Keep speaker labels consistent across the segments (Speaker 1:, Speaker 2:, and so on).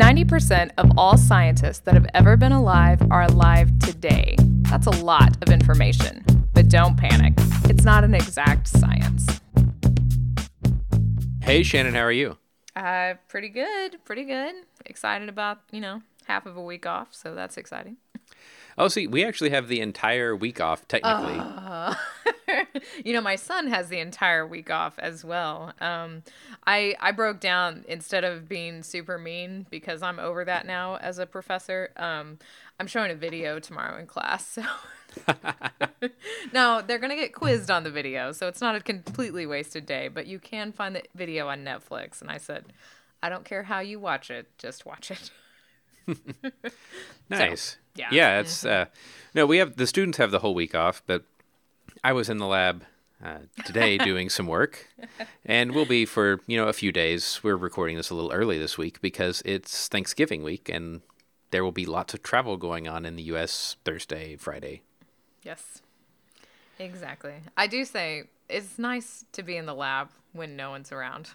Speaker 1: 90% of all scientists that have ever been alive are alive today. That's a lot of information. But don't panic, it's not an exact science.
Speaker 2: Hey, Shannon, how are you?
Speaker 1: Uh, pretty good, pretty good. Excited about, you know, half of a week off, so that's exciting.
Speaker 2: Oh, see, we actually have the entire week off, technically.
Speaker 1: Uh, you know, my son has the entire week off as well. Um, I I broke down instead of being super mean because I'm over that now as a professor. Um, I'm showing a video tomorrow in class, so. no, they're gonna get quizzed on the video, so it's not a completely wasted day. But you can find the video on Netflix, and I said, I don't care how you watch it, just watch it.
Speaker 2: nice.
Speaker 1: So, yeah.
Speaker 2: Yeah, it's uh, no. We have the students have the whole week off, but I was in the lab uh, today doing some work, and we'll be for you know a few days. We're recording this a little early this week because it's Thanksgiving week, and there will be lots of travel going on in the U.S. Thursday, Friday.
Speaker 1: Yes, exactly. I do say it's nice to be in the lab when no one's around.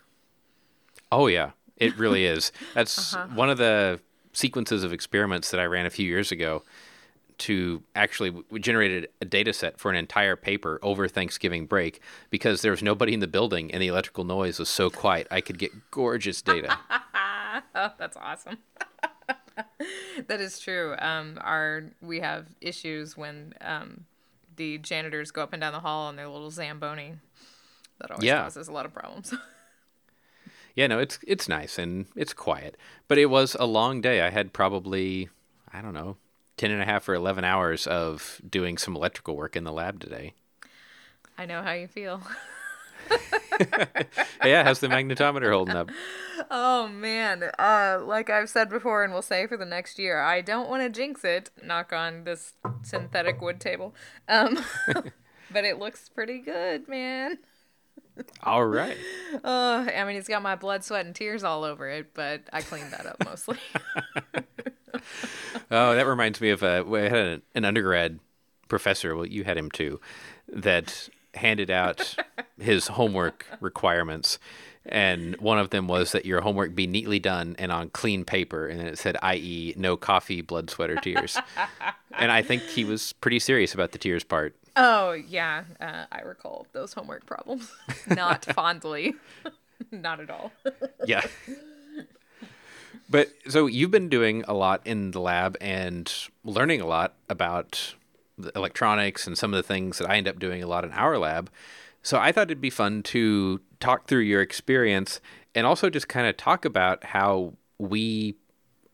Speaker 2: Oh yeah, it really is. That's uh-huh. one of the sequences of experiments that I ran a few years ago to actually we generated a data set for an entire paper over Thanksgiving break because there was nobody in the building and the electrical noise was so quiet I could get gorgeous data.
Speaker 1: oh, that's awesome. that is true. Um, our we have issues when um, the janitors go up and down the hall on their little zamboni. That always yeah. causes a lot of problems.
Speaker 2: yeah, no, it's it's nice and it's quiet, but it was a long day. I had probably I don't know 10 and a half or 11 hours of doing some electrical work in the lab today.
Speaker 1: I know how you feel.
Speaker 2: yeah, how's the magnetometer holding up?
Speaker 1: Oh man, uh, like I've said before, and will say for the next year, I don't want to jinx it. Knock on this synthetic wood table, um, but it looks pretty good, man.
Speaker 2: All right.
Speaker 1: Uh, I mean, it's got my blood, sweat, and tears all over it, but I cleaned that up mostly
Speaker 2: oh, that reminds me of a. Uh, had a, an undergrad professor. Well, you had him too. That handed out his homework requirements, and one of them was that your homework be neatly done and on clean paper, and it said, "i.e., no coffee, blood, sweat, or tears." and I think he was pretty serious about the tears part.
Speaker 1: Oh yeah, uh, I recall those homework problems. Not fondly, not at all.
Speaker 2: yeah. But so you've been doing a lot in the lab and learning a lot about electronics and some of the things that I end up doing a lot in our lab. So I thought it'd be fun to talk through your experience and also just kind of talk about how we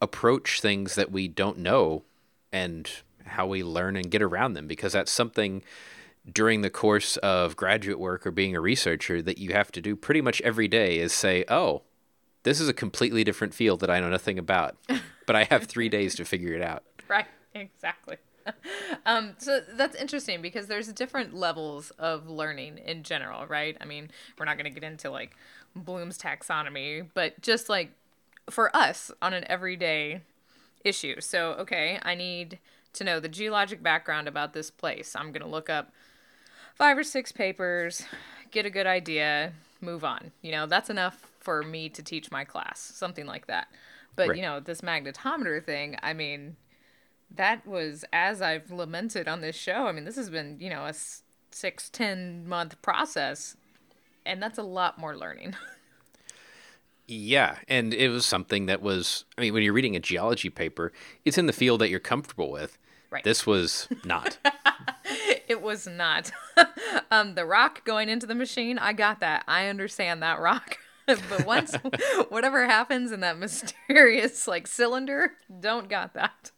Speaker 2: approach things that we don't know and how we learn and get around them because that's something during the course of graduate work or being a researcher that you have to do pretty much every day is say, "Oh, this is a completely different field that I know nothing about, but I have three days to figure it out.
Speaker 1: Right, exactly. Um, so that's interesting because there's different levels of learning in general, right? I mean, we're not going to get into like Bloom's taxonomy, but just like for us on an everyday issue. So, okay, I need to know the geologic background about this place. I'm going to look up five or six papers, get a good idea, move on. You know, that's enough for me to teach my class, something like that. But right. you know, this magnetometer thing, I mean, that was as I've lamented on this show. I mean, this has been you know a six ten month process, and that's a lot more learning.
Speaker 2: yeah, and it was something that was. I mean, when you're reading a geology paper, it's in the field that you're comfortable with. Right. This was not.
Speaker 1: it was not. um, the rock going into the machine, I got that. I understand that rock. but once whatever happens in that mysterious like cylinder, don't got that.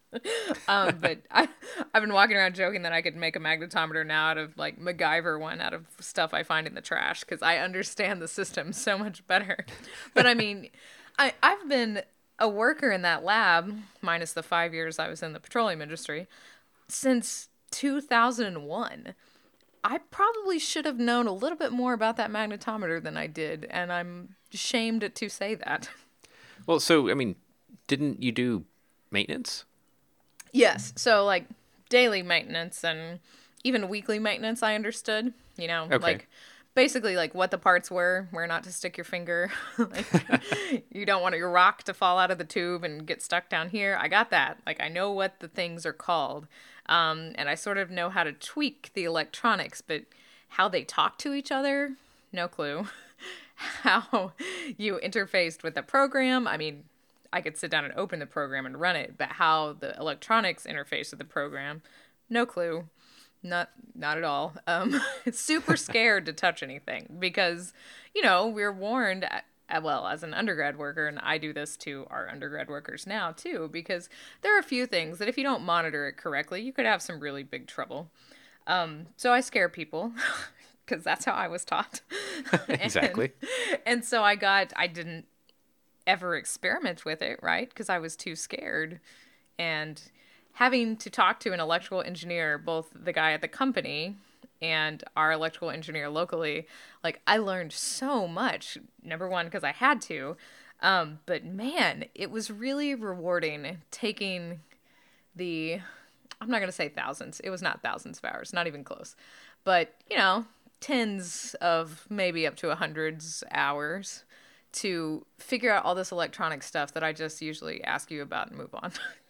Speaker 1: um, but I, I've been walking around joking that I could make a magnetometer now out of like MacGyver one out of stuff I find in the trash because I understand the system so much better. But I mean, I I've been a worker in that lab minus the five years I was in the petroleum industry since 2001. I probably should have known a little bit more about that magnetometer than I did, and I'm shamed to say that.
Speaker 2: Well, so I mean, didn't you do maintenance?
Speaker 1: Yes. So like daily maintenance and even weekly maintenance I understood, you know, okay. like basically like what the parts were, where not to stick your finger. like, you don't want your rock to fall out of the tube and get stuck down here. I got that. Like I know what the things are called, um, and I sort of know how to tweak the electronics, but how they talk to each other, no clue. how you interfaced with the program, I mean, I could sit down and open the program and run it, but how the electronics interface with the program, no clue. Not not at all. Um, super scared to touch anything because, you know, we're warned uh, well as an undergrad worker and i do this to our undergrad workers now too because there are a few things that if you don't monitor it correctly you could have some really big trouble. Um, so i scare people because that's how i was taught.
Speaker 2: Exactly.
Speaker 1: And, and so i got i didn't ever experiment with it right? Because i was too scared. And having to talk to an electrical engineer both the guy at the company and our electrical engineer locally, like I learned so much. Number one, because I had to. Um, but man, it was really rewarding taking the, I'm not going to say thousands. It was not thousands of hours, not even close. But, you know, tens of maybe up to a hundreds hours to figure out all this electronic stuff that I just usually ask you about and move on.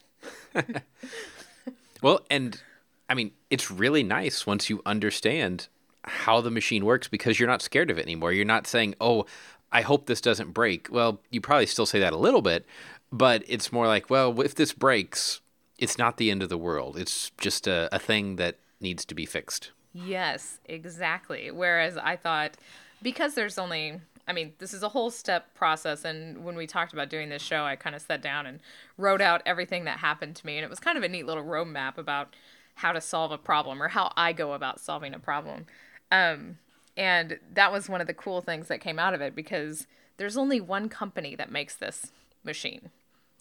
Speaker 2: well, and I mean, it's really nice once you understand how the machine works because you're not scared of it anymore. You're not saying, "Oh, I hope this doesn't break." Well, you probably still say that a little bit, but it's more like, "Well, if this breaks, it's not the end of the world. It's just a, a thing that needs to be fixed."
Speaker 1: Yes, exactly. Whereas I thought because there's only I mean, this is a whole step process. And when we talked about doing this show, I kind of sat down and wrote out everything that happened to me. And it was kind of a neat little roadmap about how to solve a problem or how I go about solving a problem. Um, and that was one of the cool things that came out of it because there's only one company that makes this machine.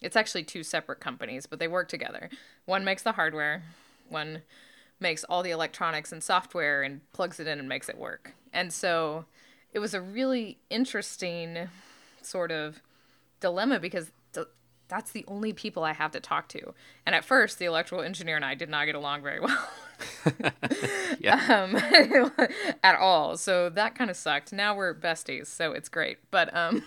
Speaker 1: It's actually two separate companies, but they work together. One makes the hardware, one makes all the electronics and software and plugs it in and makes it work. And so it was a really interesting sort of dilemma because that's the only people I have to talk to. And at first, the electrical engineer and I did not get along very well. um, at all. So that kind of sucked. Now we're besties, so it's great. But um,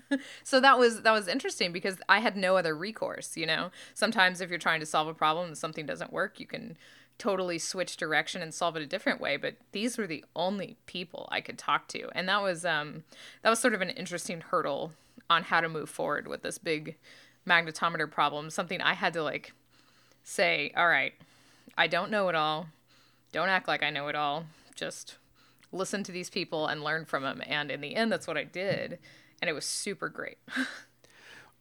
Speaker 1: so that was that was interesting because I had no other recourse. You know, sometimes if you're trying to solve a problem and something doesn't work, you can totally switch direction and solve it a different way but these were the only people i could talk to and that was um that was sort of an interesting hurdle on how to move forward with this big magnetometer problem, something I had to like say, all right, I don't know it all. Don't act like I know it all. Just listen to these people and learn from them. And in the end, that's what I did. And it was super great.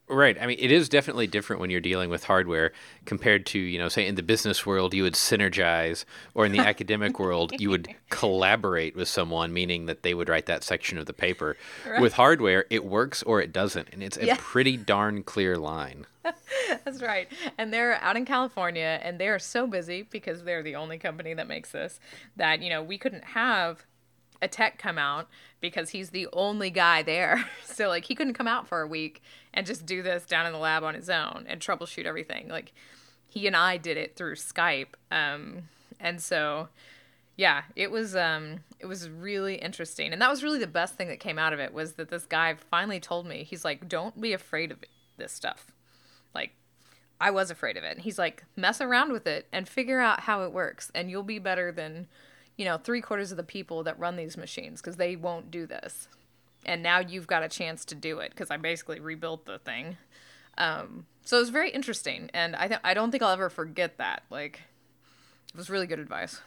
Speaker 2: Right. I mean, it is definitely different when you're dealing with hardware compared to, you know, say in the business world, you would synergize, or in the academic world, you would collaborate with someone, meaning that they would write that section of the paper. Right. With hardware, it works or it doesn't. And it's a yeah. pretty darn clear line.
Speaker 1: That's right. And they're out in California and they are so busy because they're the only company that makes this that, you know, we couldn't have a tech come out because he's the only guy there. so like he couldn't come out for a week and just do this down in the lab on his own and troubleshoot everything. Like he and I did it through Skype. Um, and so yeah, it was um it was really interesting. And that was really the best thing that came out of it was that this guy finally told me, he's like, "Don't be afraid of this stuff." Like I was afraid of it. And he's like, "Mess around with it and figure out how it works and you'll be better than you know, three quarters of the people that run these machines because they won't do this. And now you've got a chance to do it because I basically rebuilt the thing. Um, so it was very interesting, and I th- I don't think I'll ever forget that. Like, it was really good advice.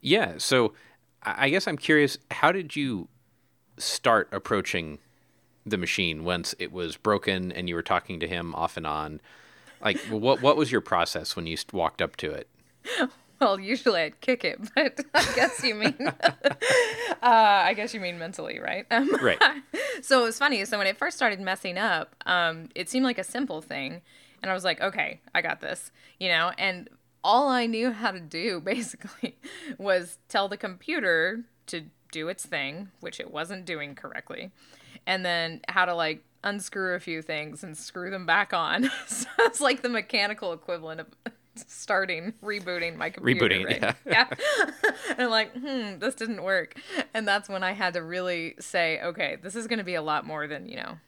Speaker 2: Yeah. So I guess I'm curious. How did you start approaching the machine once it was broken and you were talking to him off and on? Like, what what was your process when you walked up to it?
Speaker 1: Well, usually I'd kick it, but I guess you mean, uh, I guess you mean mentally, right? Um,
Speaker 2: right.
Speaker 1: so it was funny. So when it first started messing up, um, it seemed like a simple thing, and I was like, okay, I got this, you know. And all I knew how to do basically was tell the computer to do its thing, which it wasn't doing correctly, and then how to like unscrew a few things and screw them back on. so it's like the mechanical equivalent of starting rebooting my computer.
Speaker 2: Rebooting,
Speaker 1: right?
Speaker 2: yeah.
Speaker 1: yeah. and I'm like, hmm, this didn't work. And that's when I had to really say, okay, this is going to be a lot more than you know,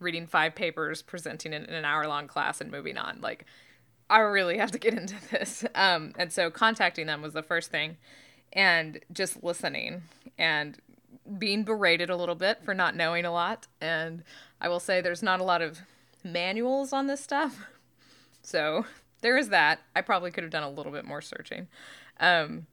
Speaker 1: reading five papers, presenting it in an hour long class, and moving on. Like, I really have to get into this. Um, and so contacting them was the first thing, and just listening and being berated a little bit for not knowing a lot. And I will say there's not a lot of manuals on this stuff. So there is that. I probably could have done a little bit more searching. Um,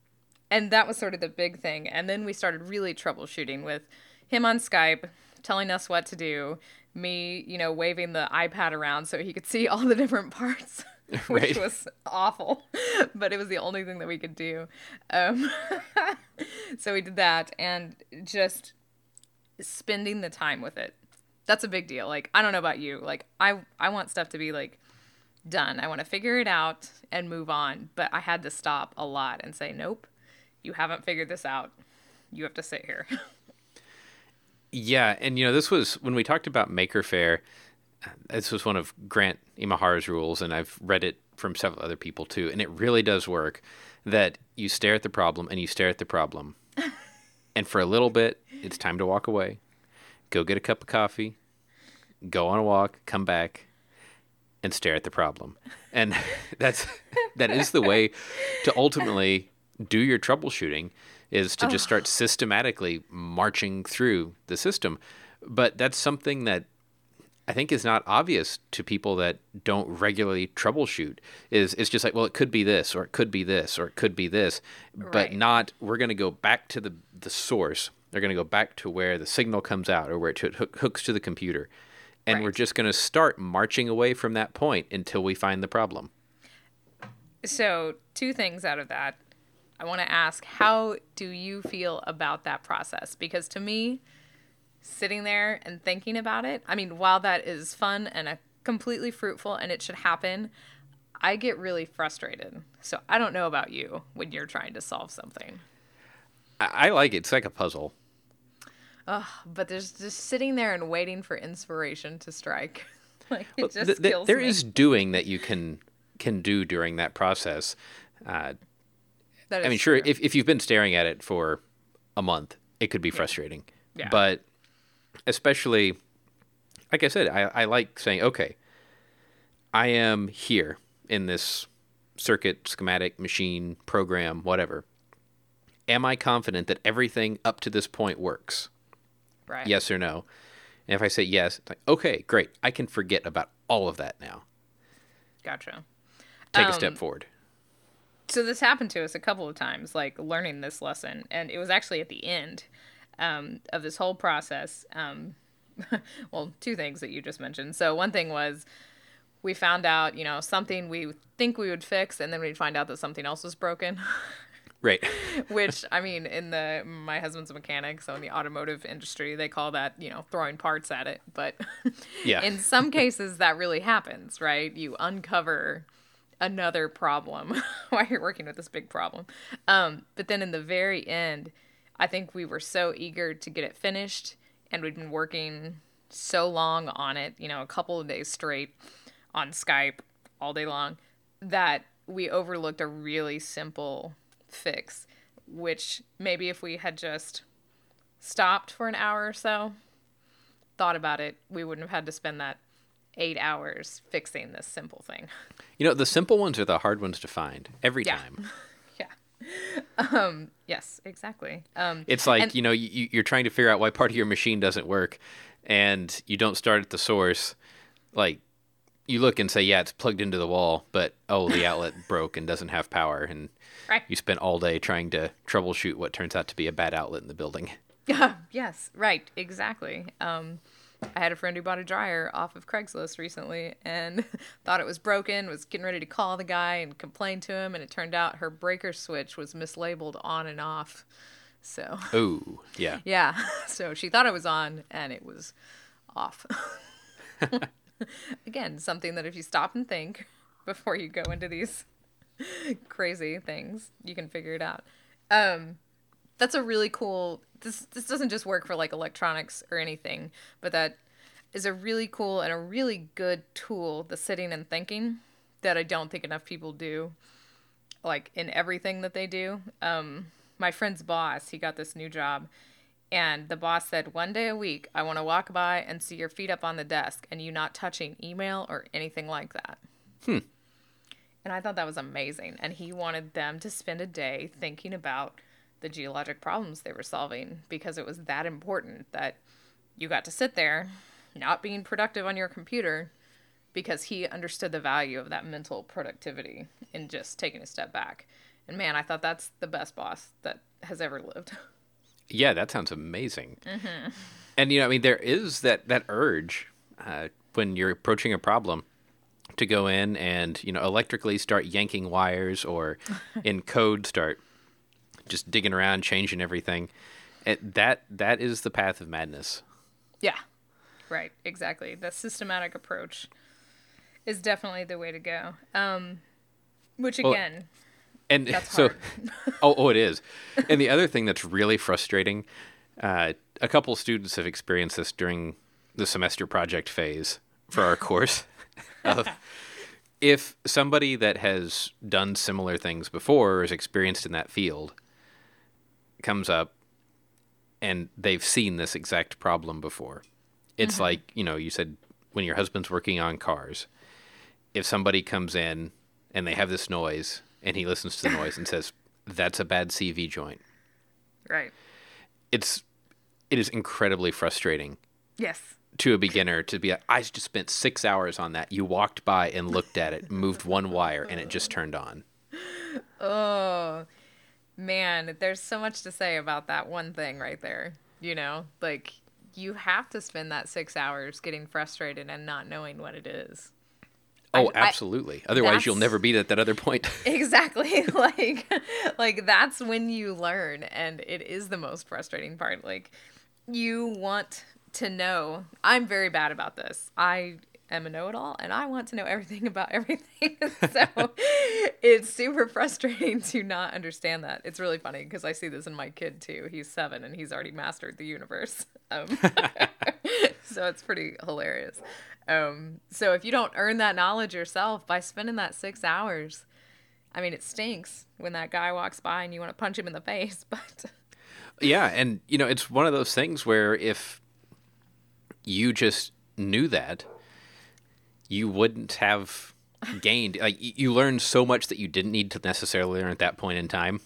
Speaker 1: and that was sort of the big thing. And then we started really troubleshooting with him on Skype, telling us what to do, me, you know, waving the iPad around so he could see all the different parts. which
Speaker 2: Right.
Speaker 1: was awful, but it was the only thing that we could do. Um, so we did that and just spending the time with it. That's a big deal. Like I don't know about you. Like I I want stuff to be like done. I want to figure it out and move on, but I had to stop a lot and say, "Nope. You haven't figured this out. You have to sit here."
Speaker 2: Yeah, and you know, this was when we talked about Maker Faire. This was one of Grant Imahara's rules, and I've read it from several other people too. And it really does work that you stare at the problem and you stare at the problem, and for a little bit, it's time to walk away, go get a cup of coffee, go on a walk, come back, and stare at the problem. And that's that is the way to ultimately do your troubleshooting is to just start systematically marching through the system. But that's something that I think is not obvious to people that don't regularly troubleshoot. Is it's just like, well, it could be this, or it could be this, or it could be this, but not. We're going to go back to the the source. They're going to go back to where the signal comes out, or where it hook, hooks to the computer, and we're just going to start marching away from that point until we find the problem.
Speaker 1: So, two things out of that. I want to ask, how do you feel about that process? Because to me, sitting there and thinking about it, I mean, while that is fun and a completely fruitful and it should happen, I get really frustrated. So, I don't know about you when you're trying to solve something.
Speaker 2: I, I like it. It's like a puzzle.
Speaker 1: But there's just sitting there and waiting for inspiration to strike. like it just
Speaker 2: Th- th- there
Speaker 1: me.
Speaker 2: is doing that you can can do during that process. Uh,
Speaker 1: That
Speaker 2: I mean,
Speaker 1: is
Speaker 2: sure, if, if you've been staring at it for a month, it could be frustrating.
Speaker 1: Yeah.
Speaker 2: But especially, like I said, I, I like saying, okay, I am here in this circuit, schematic, machine, program, whatever. Am I confident that everything up to this point works?
Speaker 1: Right.
Speaker 2: Yes or no? And if I say yes, it's like, okay, great. I can forget about all of that now.
Speaker 1: Gotcha.
Speaker 2: Take a
Speaker 1: Um,
Speaker 2: step forward.
Speaker 1: so this happened to us a couple of times like learning this lesson and it was actually at the end um, of this whole process um, well two things that you just mentioned so one thing was we found out you know something we think we would fix and then we'd find out that something else was broken
Speaker 2: Right.
Speaker 1: which i mean in the my husband's a mechanic so in the automotive industry they call that you know throwing parts at it but
Speaker 2: Yeah.
Speaker 1: in some cases that really happens right you uncover another problem while you're working with this big problem um, but then in the very end i think we were so eager to get it finished and we'd been working so long on it you know a couple of days straight on skype all day long that we overlooked a really simple fix which maybe if we had just stopped for an hour or so thought about it we wouldn't have had to spend that eight hours fixing this simple thing
Speaker 2: You know, the simple ones are the hard ones to find every
Speaker 1: Yeah.
Speaker 2: time.
Speaker 1: yeah um yes exactly um
Speaker 2: It's like,
Speaker 1: And-
Speaker 2: you know, you, you're trying to figure out why part of your machine doesn't work and you don't start at the source. Like, you look and say, yeah, it's plugged into the wall, but oh, the outlet broke and doesn't have power. And
Speaker 1: right
Speaker 2: you spent all day trying to troubleshoot what turns out to be a bad outlet in the building. Yeah.
Speaker 1: yes right exactly um I had a friend who bought a dryer off of Craigslist recently and thought it was broken, was getting ready to call the guy and complain to him, and it turned out her breaker switch was mislabeled on and off. So,
Speaker 2: Oh, yeah.
Speaker 1: yeah. So she thought it was on and it was off. Again, something that if you stop and think before you go into these crazy things, you can figure it out. Um, that's a really cool. This this doesn't just work for like electronics or anything, but that is a really cool and a really good tool. The sitting and thinking that I don't think enough people do, like in everything that they do. Um, my friend's boss, he got this new job, and the boss said, One day a week, I want to walk by and see your feet up on the desk and you not touching email or anything like that.
Speaker 2: Hmm.
Speaker 1: And I thought that was amazing. And he wanted them to spend a day thinking about the geologic problems they were solving because it was that important that you got to sit there not being productive on your computer because he understood the value of that mental productivity and just taking a step back. And man, I thought that's the best boss that has ever lived.
Speaker 2: Yeah, that sounds amazing. And you know, I mean, there is that that urge uh, when you're approaching a problem to go in and you know electrically start yanking wires or in code start just digging around, changing everything. It, that that is the path of madness.
Speaker 1: Yeah. Right, exactly. The systematic approach is definitely the way to go. Um, which
Speaker 2: Well,
Speaker 1: again,
Speaker 2: And
Speaker 1: That's
Speaker 2: so, oh, oh, it is. And the other thing that's really frustrating, uh, a couple students have experienced this during the semester project phase for our course. of if somebody that has done similar things before or is experienced in that field comes up and they've seen this exact problem before, it's like, you know, you said when your husband's working on cars, if somebody comes in and they have this noise and he listens to the noise and says, that's a bad CV joint,
Speaker 1: right.
Speaker 2: it's, it is incredibly frustrating
Speaker 1: Yes.
Speaker 2: to a beginner to be like, I just spent six hours on that. You walked by and looked at it, moved one wire, and it just turned on.
Speaker 1: Oh, man, there's so much to say about that one thing right there. You know, like you have to spend that six hours getting frustrated and not knowing what it is.
Speaker 2: Oh,
Speaker 1: I-
Speaker 2: absolutely. Otherwise, you'll never be at that other point.
Speaker 1: Exactly. like like that's when you learn and it is the most frustrating part. Like you want to know. I'm very bad about this. I am a know-it-all and I want to know everything about everything. so it's super frustrating to not understand that. It's really funny because I see this in my kid too. He's 7 and he's already mastered the universe. Um, so it's pretty hilarious. Um, so if you don't earn that knowledge yourself by spending that 6 hours, I mean, it stinks when that guy walks by and you want to punch him in the face, but
Speaker 2: yeah. And, you know, it's one of those things where if you just knew that, you wouldn't have gained, like, you learned so much that you didn't need to necessarily learn at that point in time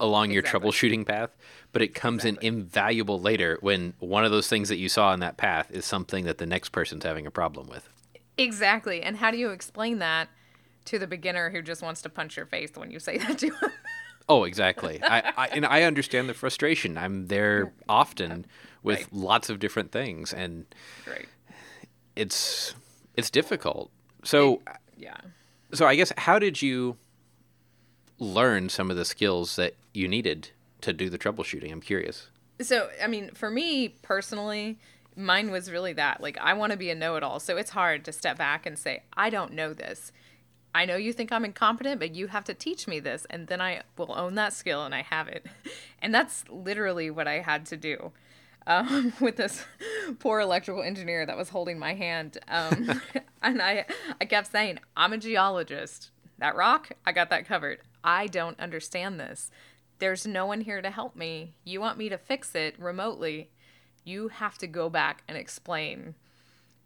Speaker 2: along your troubleshooting path, but it comes in invaluable later when one of those things that you saw in that path is something that the next person's having a problem with.
Speaker 1: exactly. And how do you explain that to the beginner who just wants to punch your face when you say that to him?
Speaker 2: Oh, exactly. I, I and I understand the frustration. I'm there often with
Speaker 1: Right.
Speaker 2: lots of different things, and
Speaker 1: Great.
Speaker 2: it's it's difficult. So uh,
Speaker 1: Yeah.
Speaker 2: so I guess how did you learn some of the skills that you needed to do the troubleshooting? I'm curious.
Speaker 1: So, I mean, for me personally, mine was really that. Like, I want to be a know it all. So it's hard to step back and say, I don't know this. I know you think I'm incompetent, but you have to teach me this. And then I will own that skill and I have it. And that's literally what I had to do. Um, with this poor electrical engineer that was holding my hand. Um, and I, I kept saying, I'm a geologist. That rock, I got that covered. I don't understand this. There's no one here to help me. You want me to fix it remotely. You have to go back and explain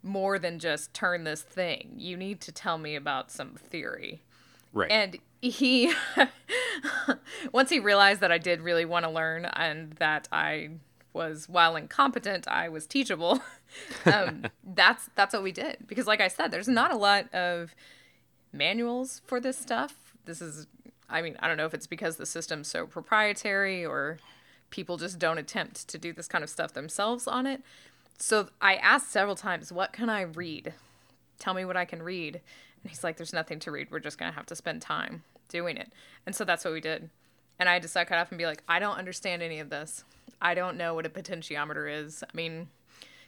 Speaker 1: more than just turn this thing. You need to tell me about some theory.
Speaker 2: Right.
Speaker 1: And he, once he realized that I did really want to learn and that I was, while incompetent, I was teachable. um, that's that's what we did because, like I said, there's not a lot of manuals for this stuff. This is, I mean, I don't know if it's because the system's so proprietary or people just don't attempt to do this kind of stuff themselves on it. So I asked several times, "What can I read? Tell me what I can read." And he's like, "There's nothing to read. We're just gonna have to spend time doing it." And so that's what we did. And I had to suck it and be like, "I don't understand any of this. I don't know what a potentiometer is. I mean,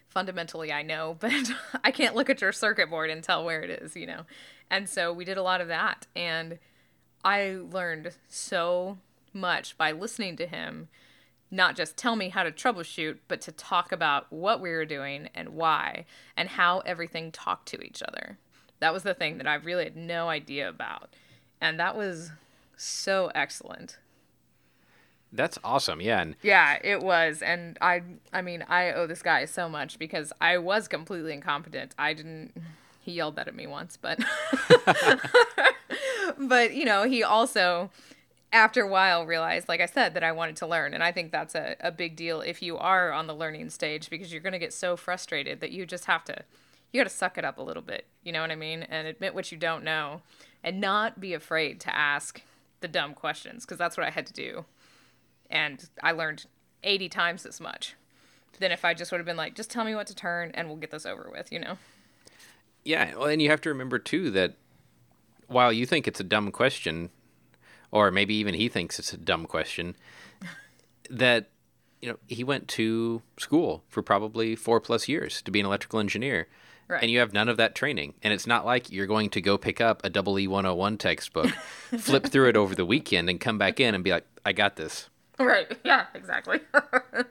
Speaker 1: fundamentally I know, but I can't look at your circuit board and tell where it is, you know." And so we did a lot of that, and I learned so much by listening to him not just tell me how to troubleshoot, but to talk about what we were doing and why and how everything talked to each other. That was the thing that I really had no idea about. And that was so excellent.
Speaker 2: That's awesome. Yeah, and
Speaker 1: Yeah, it was. And I I mean, I owe this guy so much because I was completely incompetent. I didn't he yelled that at me once, but but you know, he also after a while realized, like I said, that I wanted to learn. And I think that's a, a big deal if you are on the learning stage because you're gonna get so frustrated that you just have to you gotta suck it up a little bit. You know what I mean? And admit what you don't know and not be afraid to ask the dumb questions because that's what I had to do and I learned 80 times as much than if I just would have been like, just tell me what to turn and we'll get this over with, you know?
Speaker 2: yeah, well, and you have to remember too that while you think it's a dumb question, or maybe even he thinks it's a dumb question, that you know he went to school for probably four plus years to be an electrical engineer.
Speaker 1: Right.
Speaker 2: And you have none of that training. And it's not like you're going to go pick up a double E 101 textbook, flip through it over the weekend, and come back in and be like, I got this.
Speaker 1: Right. Yeah, exactly.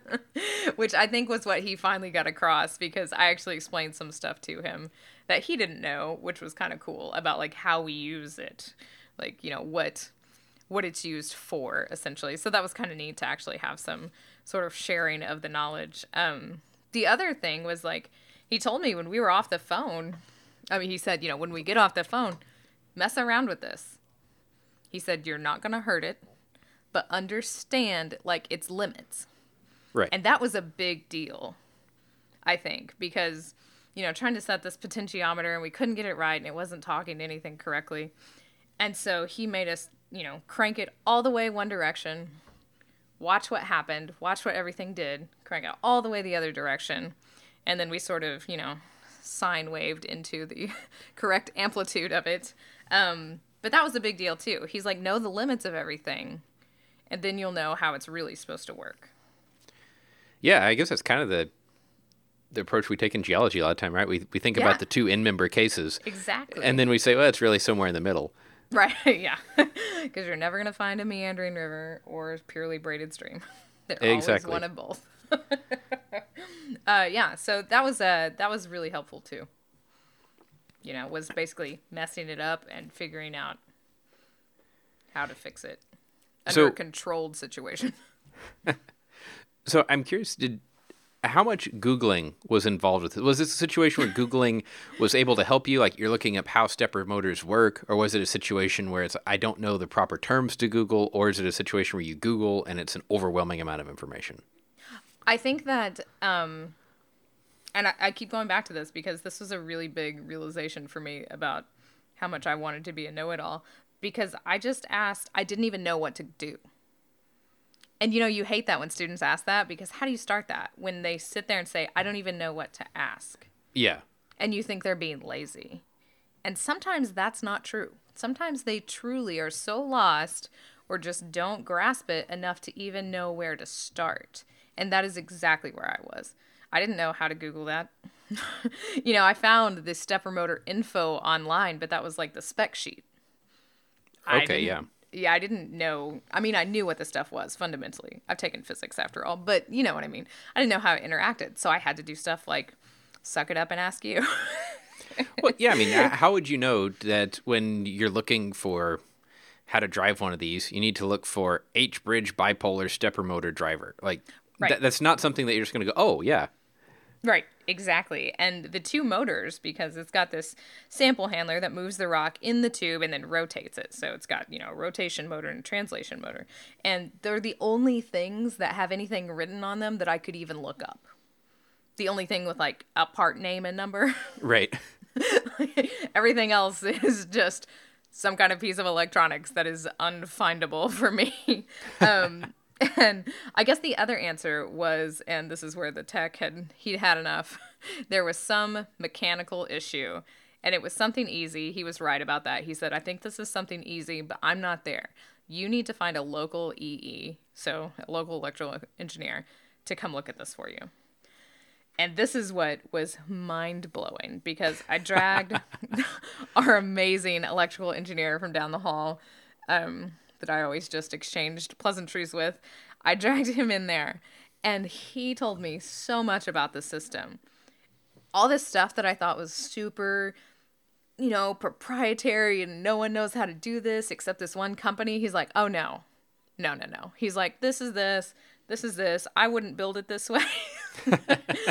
Speaker 1: Which I think was what he finally got across because I actually explained some stuff to him that he didn't know, which was kind of cool about like how we use it. Like, you know, what what it's used for essentially. So that was kind of neat to actually have some sort of sharing of the knowledge. Um the other thing was like he told me when we were off the phone, I mean he said, you know, when we get off the phone, mess around with this. He said you're not going to hurt it but understand like its limits.
Speaker 2: Right.
Speaker 1: And that was a big deal, I think, because, you know, trying to set this potentiometer and we couldn't get it right and it wasn't talking to anything correctly. And so he made us, you know, crank it all the way one direction, watch what happened, watch what everything did, crank it all the way the other direction. And then we sort of, you know, sine waved into the correct amplitude of it. Um, but that was a big deal too. He's like, know the limits of everything and then you'll know how it's really supposed to work.
Speaker 2: Yeah, I guess that's kind of the the approach we take in geology a lot of time, right? We we think
Speaker 1: Yeah.
Speaker 2: about the two end member cases,
Speaker 1: Exactly.
Speaker 2: and then we say, well, it's really somewhere in the middle.
Speaker 1: right, yeah, because you're never gonna find a meandering river or a purely braided stream. They're
Speaker 2: Exactly.
Speaker 1: always one of both. uh, yeah, so that was uh, that was really helpful too. You know, was basically messing it up and figuring out how to fix it under
Speaker 2: So-
Speaker 1: a controlled situation.
Speaker 2: So I'm curious, did how much googling was involved with it? Was this a situation where googling was able to help you, like you're looking up how stepper motors work, or was it a situation where it's I don't know the proper terms to Google, or is it a situation where you Google and it's an overwhelming amount of information?
Speaker 1: I think that, um, and I, I keep going back to this because this was a really big realization for me about how much I wanted to be a know it all. Because I just asked, I didn't even know what to do. And you know, you hate that when students ask that because how do you start that? When they sit there and say, I don't even know what to ask.
Speaker 2: Yeah,
Speaker 1: And you think they're being lazy. And sometimes that's not true. Sometimes they truly are so lost or just don't grasp it enough to even know where to start. And that is exactly where I was. I didn't know how to Google that. you know, I found the stepper motor info online, but that was like the spec sheet.
Speaker 2: Okay, yeah.
Speaker 1: Yeah, I didn't know. I mean, I knew what the stuff was fundamentally. I've taken physics after all, but you know what I mean. I didn't know how it interacted, so I had to do stuff like suck it up and ask you.
Speaker 2: well, yeah. I mean, how would you know that when you're looking for how to drive one of these, you need to look for H bridge bipolar stepper motor driver? Like
Speaker 1: Right.
Speaker 2: that, that's not something that you're just going to go, oh yeah,
Speaker 1: Right, exactly. And the two motors, because it's got this sample handler that moves the rock in the tube and then rotates it. So it's got, you know, a rotation motor and a translation motor. And they're the only things that have anything written on them that I could even look up. The only thing with like a part name and number.
Speaker 2: right.
Speaker 1: Everything else is just some kind of piece of electronics that is unfindable for me. Um, and I guess the other answer was, and this is where the tech had he'd had enough. There was some mechanical issue, and it was something easy. He was right about that. He said, "I think this is something easy, but I'm not there. You need to find a local EE, so a local electrical engineer, to come look at this for you." And this is what was mind blowing because I dragged our amazing electrical engineer from down the hall um, that I always just exchanged pleasantries with. I dragged him in there and he told me so much about the system. All this stuff that I thought was super you know, proprietary and no one knows how to do this except this one company. He's like, oh no, no, no, no. He's like, this is this, this is this. I wouldn't build it this way,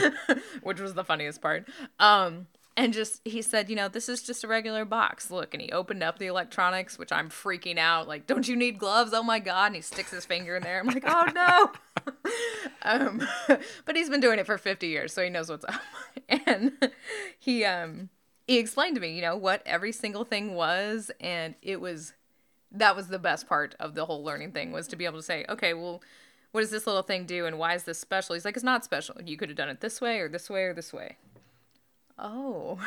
Speaker 1: which was the funniest part. Um, and just he said, you know, this is just a regular box. Look, and he opened up the electronics, which I'm freaking out. Like, don't you need gloves? Oh my god! And he sticks his finger in there. I'm like, oh no. um, but he's been doing it for 50 years, so he knows what's up. and he um he explained to me, you know, what every single thing was, and it was that was the best part of the whole learning thing was to be able to say, okay, well, what does this little thing do, and why is this special? He's like, it's not special. You could have done it this way, or this way, or this way. Oh.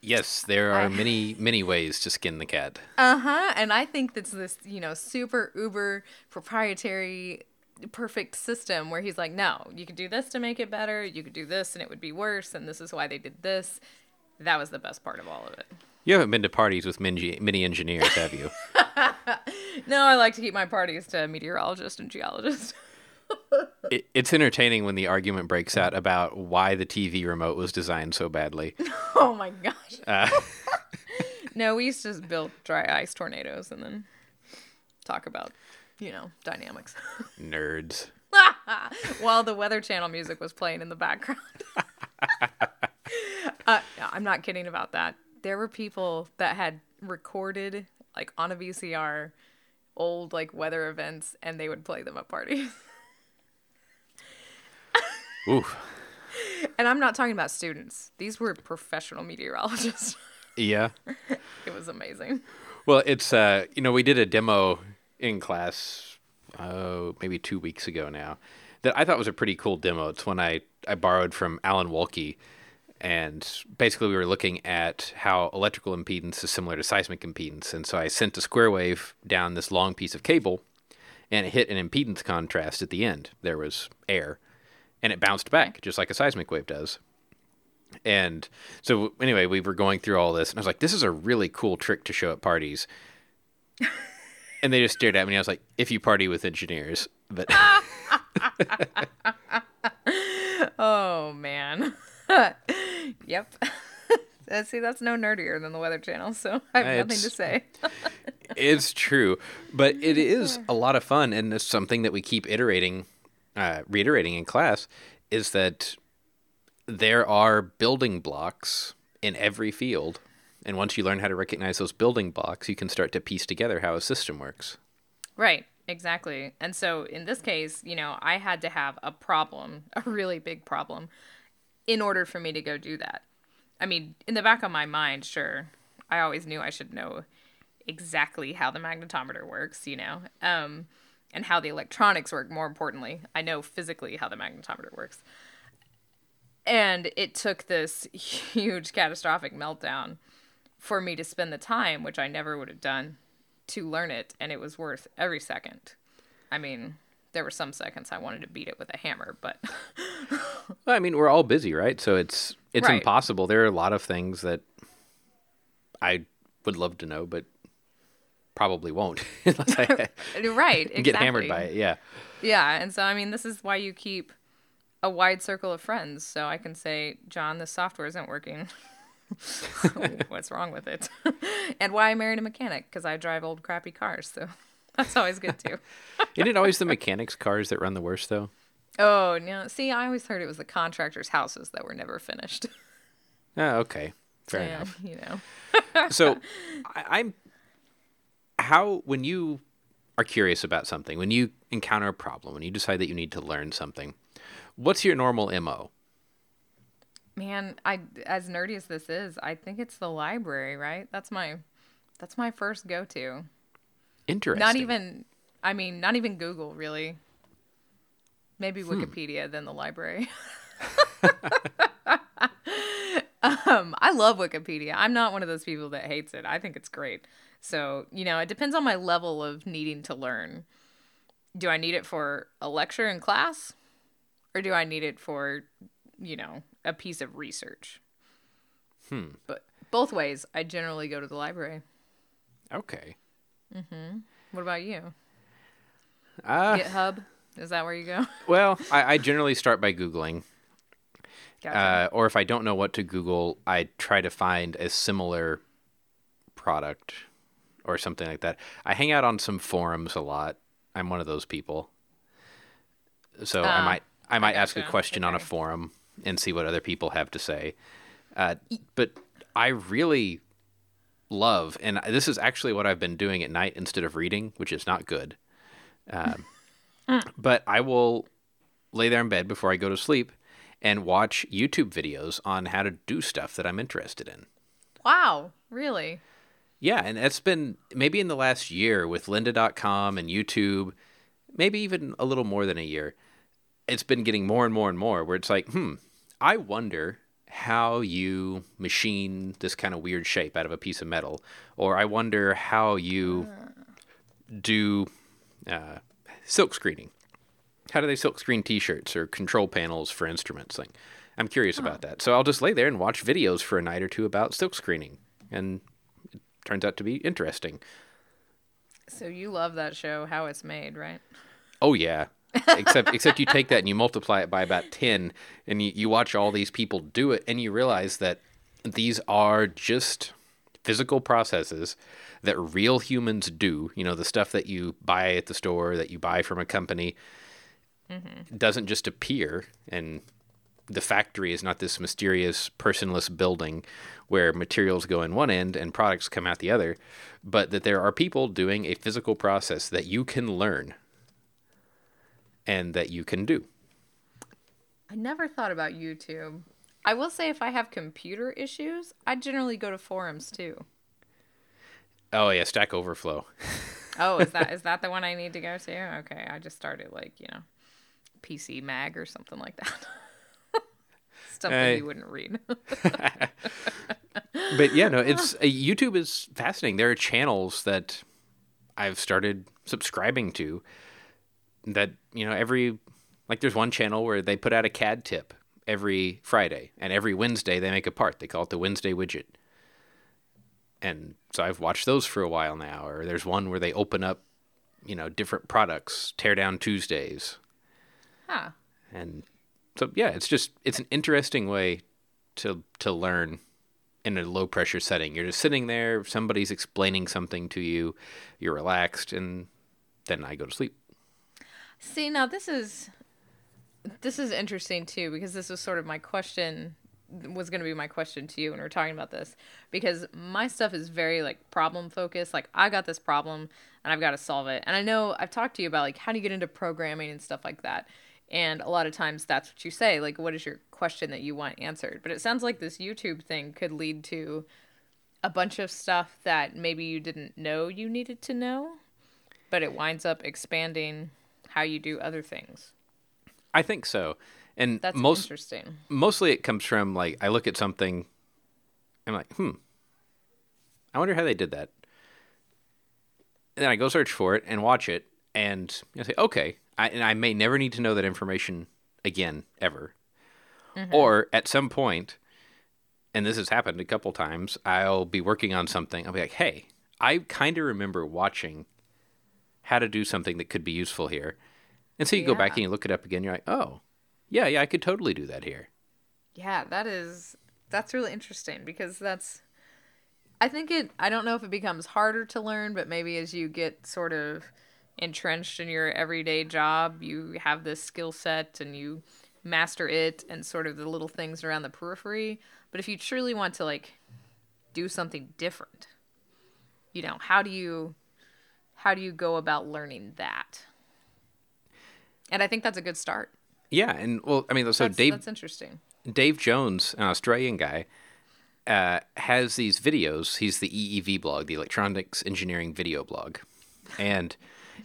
Speaker 2: Yes, there are many, many ways to skin the cat.
Speaker 1: Uh huh. And I think that's this, you know, super uber proprietary, perfect system where he's like, no, you could do this to make it better. You could do this and it would be worse. And this is why they did this. That was the best part of all of it.
Speaker 2: You haven't been to parties with mini, mini engineers, have you?
Speaker 1: no, I like to keep my parties to meteorologists and geologists.
Speaker 2: it, it's entertaining when the argument breaks out about why the TV remote was designed so badly.
Speaker 1: oh my gosh. Uh, no, we used to just build dry ice tornadoes and then talk about, you know, dynamics.
Speaker 2: Nerds.
Speaker 1: While the Weather Channel music was playing in the background. uh, I'm not kidding about that. There were people that had recorded, like on a VCR, old like weather events, and they would play them at parties.
Speaker 2: Oof.
Speaker 1: And I'm not talking about students. These were professional meteorologists.
Speaker 2: Yeah.
Speaker 1: it was amazing.
Speaker 2: Well, it's uh, you know, we did a demo in class oh, maybe 2 weeks ago now that I thought was a pretty cool demo. It's one I I borrowed from Alan Wolke and basically we were looking at how electrical impedance is similar to seismic impedance and so I sent a square wave down this long piece of cable and it hit an impedance contrast at the end. There was air and it bounced back just like a seismic wave does. And so anyway, we were going through all this, and I was like, "This is a really cool trick to show at parties." and they just stared at me. And I was like, "If you party with engineers," but
Speaker 1: oh man, yep. Uh, see, that's no nerdier than the Weather Channel, so I have it's, nothing to say.
Speaker 2: it's true, but it is a lot of fun, and it's something that we keep iterating uh, reiterating in class is that there are building blocks in every field. And once you learn how to recognize those building blocks, you can start to piece together how a system works.
Speaker 1: Right, exactly. And so in this case, you know, I had to have a problem, a really big problem, in order for me to go do that. I mean, in the back of my mind, sure, I always knew I should know exactly how the magnetometer works, you know. Um, and how the electronics work, more importantly. I know physically how the magnetometer works. And it took this huge catastrophic meltdown for me to spend the time, which I never would have done, to learn it. And it was worth every second. I mean, there were some seconds I wanted to beat it with a hammer, but.
Speaker 2: well, I mean, we're all busy, right? So it's it's right. impossible. There are a lot of things that I would love to know, but probably won't unless
Speaker 1: I right exactly.
Speaker 2: get hammered by it. Yeah.
Speaker 1: Yeah, and so I mean, this is why you keep a wide circle of friends, so I can say, John, the software isn't working. What's wrong with it? and why I married a mechanic because I drive old crappy cars, so that's always good too.
Speaker 2: Isn't it always the mechanics' cars that run the worst though?
Speaker 1: Oh no! See, I always heard it was the contractors' houses that were never finished.
Speaker 2: Oh, okay, fair
Speaker 1: yeah,
Speaker 2: enough.
Speaker 1: You know.
Speaker 2: so, I, I'm how when you are curious about something, when you encounter a problem, when you decide that you need to learn something, what's your normal MO?
Speaker 1: Man, I as nerdy as this is, I think it's the library, right? That's my that's my first go-to.
Speaker 2: Interesting.
Speaker 1: Not even I mean, not even Google really. Maybe hmm. Wikipedia hmm. then the library. um, I love Wikipedia. I'm not one of those people that hates it. I think it's great. So, you know, it depends on my level of needing to learn. Do I need it for a lecture in class? Or do I need it for, you know, a piece of research?
Speaker 2: Hmm.
Speaker 1: But both ways, I generally go to the library.
Speaker 2: Okay.
Speaker 1: Mm-hmm. What about you?
Speaker 2: Uh,
Speaker 1: GitHub? Is that where you go?
Speaker 2: well, I, I generally start by Googling.
Speaker 1: Gotcha.
Speaker 2: Uh, or if I don't know what to Google, I try to find a similar product or something like that. I hang out on some forums a lot. I'm one of those people. So I
Speaker 1: Ah,
Speaker 2: might I might ask a
Speaker 1: gotcha.
Speaker 2: question on a forum and see what other people have to say. Uh, but I really love, and this is actually what I've been doing at night instead of reading, which is not good. Um, but I will lay there in bed before I go to sleep and watch YouTube videos on how to do stuff that I'm interested in.
Speaker 1: wow, really?
Speaker 2: Yeah, and that's been maybe in the last year with lynda.com and YouTube, maybe even a little more than a year. It's been getting more and more and more where it's like, hmm, I wonder how you machine this kind of weird shape out of a piece of metal, or I wonder how you do uh, silk screening. How do they silk screen T-shirts or control panels for instruments? Like, I'm curious about that. So I'll just lay there and watch videos for a night or two about silk screening, and turns out to be interesting.
Speaker 1: So you love that show, How It's Made, right?
Speaker 2: Oh yeah. except except you take that and you multiply it by about 10 and you, you watch all these people do it and you realize that these are just physical processes that real humans do you know the stuff that you buy at the store that you buy from a company mm-hmm. doesn't just appear and the factory is not this mysterious personless building where materials go in one end and products come out the other but that there are people doing a physical process that you can learn and that you can do.
Speaker 1: I never thought about YouTube. I will say if I have computer issues, I generally go to forums too.
Speaker 2: Oh yeah, Stack Overflow.
Speaker 1: Oh, is that is that the one I need to go to? Okay, I just started like, you know, PC Mag or something like that. Stuff that you wouldn't read.
Speaker 2: But yeah, no, it's uh, YouTube is fascinating. There are channels that I've started subscribing to that, you know, every like there's one channel where they put out a CAD tip every Friday and every Wednesday they make a part. They call it the Wednesday widget. And so I've watched those for a while now. Or there's one where they open up, you know, different products, tear down Tuesdays.
Speaker 1: huh.
Speaker 2: and so yeah it's just it's an interesting way to to learn in a low pressure setting. You're just sitting there somebody's explaining something to you you're relaxed and then i go to sleep.
Speaker 1: See, now this is this is interesting too because this was sort of my question was going to be my question to you when we are talking about this because my stuff is very like problem focused. Like i got this problem and i've got to solve it. And i know i've talked to you about like how do you get into programming and stuff like that and a lot of times that's what you say like what is your question that you want answered but it sounds like this youtube thing could lead to a bunch of stuff that maybe you didn't know you needed to know but it winds up expanding how you do other things.
Speaker 2: i think so and
Speaker 1: That's
Speaker 2: most
Speaker 1: interesting.
Speaker 2: mostly it comes from like i look at something i'm like hmm i wonder how they did that and then i go search for it and watch it and I say okay I, and i may never need to know that information again ever. Mm-hmm. Or at some point and this has happened a couple times i'll be working on something. I'll be like hey i kind of remember watching how to do something that could be useful here. And so you go back
Speaker 1: Yeah.
Speaker 2: and you look it up again you're like oh yeah yeah i could totally do that here.
Speaker 1: Yeah, that is that's really interesting because that's I think it I don't know if it becomes harder to learn, but maybe as you get sort of entrenched in your everyday job, you have this skill set and you master it and sort of the little things around the periphery. But if you truly want to like do something different, you know, how do you how do you go about learning that? And I think that's a good start.
Speaker 2: Yeah, and well, I mean, so
Speaker 1: That's,
Speaker 2: Dave
Speaker 1: that's interesting.
Speaker 2: Dave Jones, an Australian guy, uh, has these videos. He's the EEVblog, the Electronics Engineering Video blog, and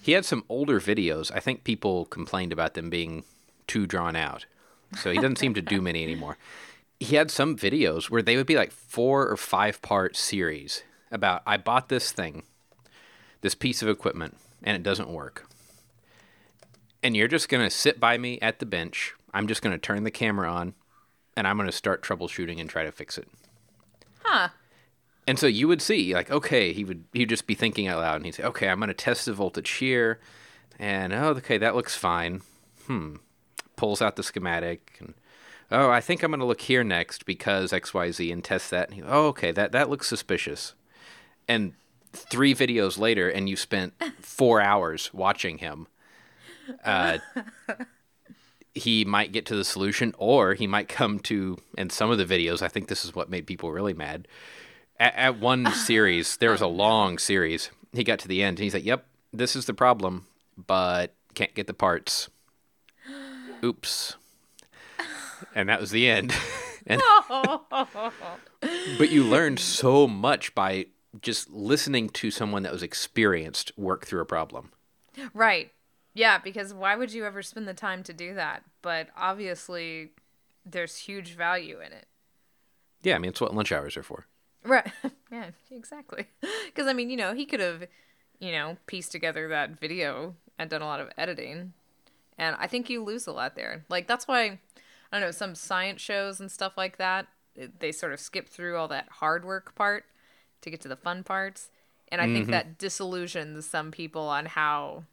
Speaker 2: he had some older videos. I think people complained about them being too drawn out, so he doesn't seem to do many anymore. He had some videos where they would be like four or five part series about I bought this thing, this piece of equipment, and it doesn't work and you're just going to sit by me at the bench. I'm just going to turn the camera on and I'm going to start troubleshooting and try to fix it.
Speaker 1: Huh.
Speaker 2: And so you would see, like, okay, he would he'd just be thinking out loud and he'd say, okay, I'm going to test the voltage here. And, oh, okay, that looks fine. Hmm. Pulls out the schematic and, oh, I think I'm going to look here next because XYZ and test that. And he, oh, okay, that, that looks suspicious. And three videos later, and you spent four hours watching him, uh, he might get to the solution or he might come to, and some of the videos, I think this is what made people really mad. At, at one series, there was a long series. He got to the end and he's like, yep, this is the problem, but can't get the parts. Oops. And that was the end. and, but you learned so much by just listening to someone that was experienced work through a problem.
Speaker 1: Right. Yeah, because why would you ever spend the time to do that? But obviously, there's huge value in it.
Speaker 2: Yeah, I mean, it's what lunch hours are for.
Speaker 1: Right. yeah, exactly. Because, I mean, you know, he could have, you know, pieced together that video and done a lot of editing. And I think you lose a lot there. Like, that's why, I don't know, some science shows and stuff like that, they sort of skip through all that hard work part to get to the fun parts. And I mm-hmm. think that disillusions some people on how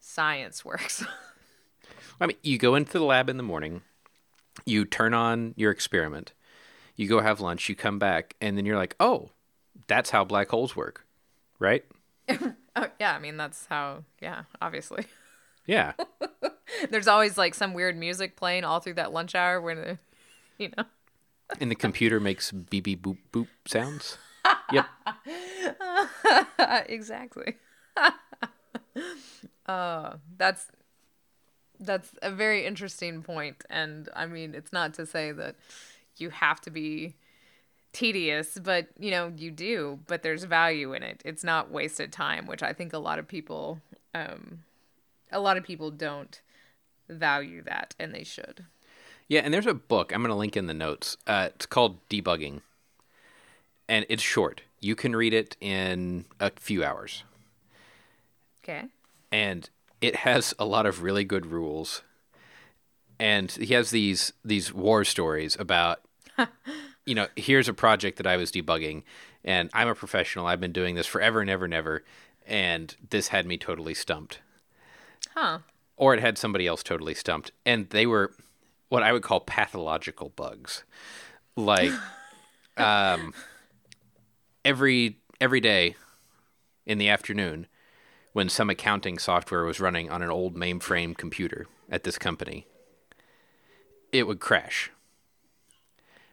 Speaker 1: science works.
Speaker 2: I mean, you go into the lab in the morning, you turn on your experiment, you go have lunch, you come back, and then you're like, oh, that's how black holes work, right?
Speaker 1: oh, yeah, I mean, that's how, yeah, obviously.
Speaker 2: Yeah.
Speaker 1: There's always like some weird music playing all through that lunch hour when, you know.
Speaker 2: and the computer makes beep beep boop boop sounds. Yep.
Speaker 1: exactly. uh, that's that's a very interesting point, and I mean, it's not to say that you have to be tedious, but you know, you do, but there's value in it. It's not wasted time, which I think a lot of people um a lot of people don't value that and they should.
Speaker 2: Yeah, and there's a book I'm going to link in the notes. Uh, it's called Debugging and it's short. You can read it in a few hours.
Speaker 1: Okay.
Speaker 2: And it has a lot of really good rules. And he has these these war stories about you know, here's a project that I was debugging and I'm a professional. I've been doing this forever and ever and ever and this had me totally stumped.
Speaker 1: Huh.
Speaker 2: Or it had somebody else totally stumped and they were what I would call pathological bugs. Like um every every day in the afternoon when some accounting software was running on an old mainframe computer at this company, it would crash.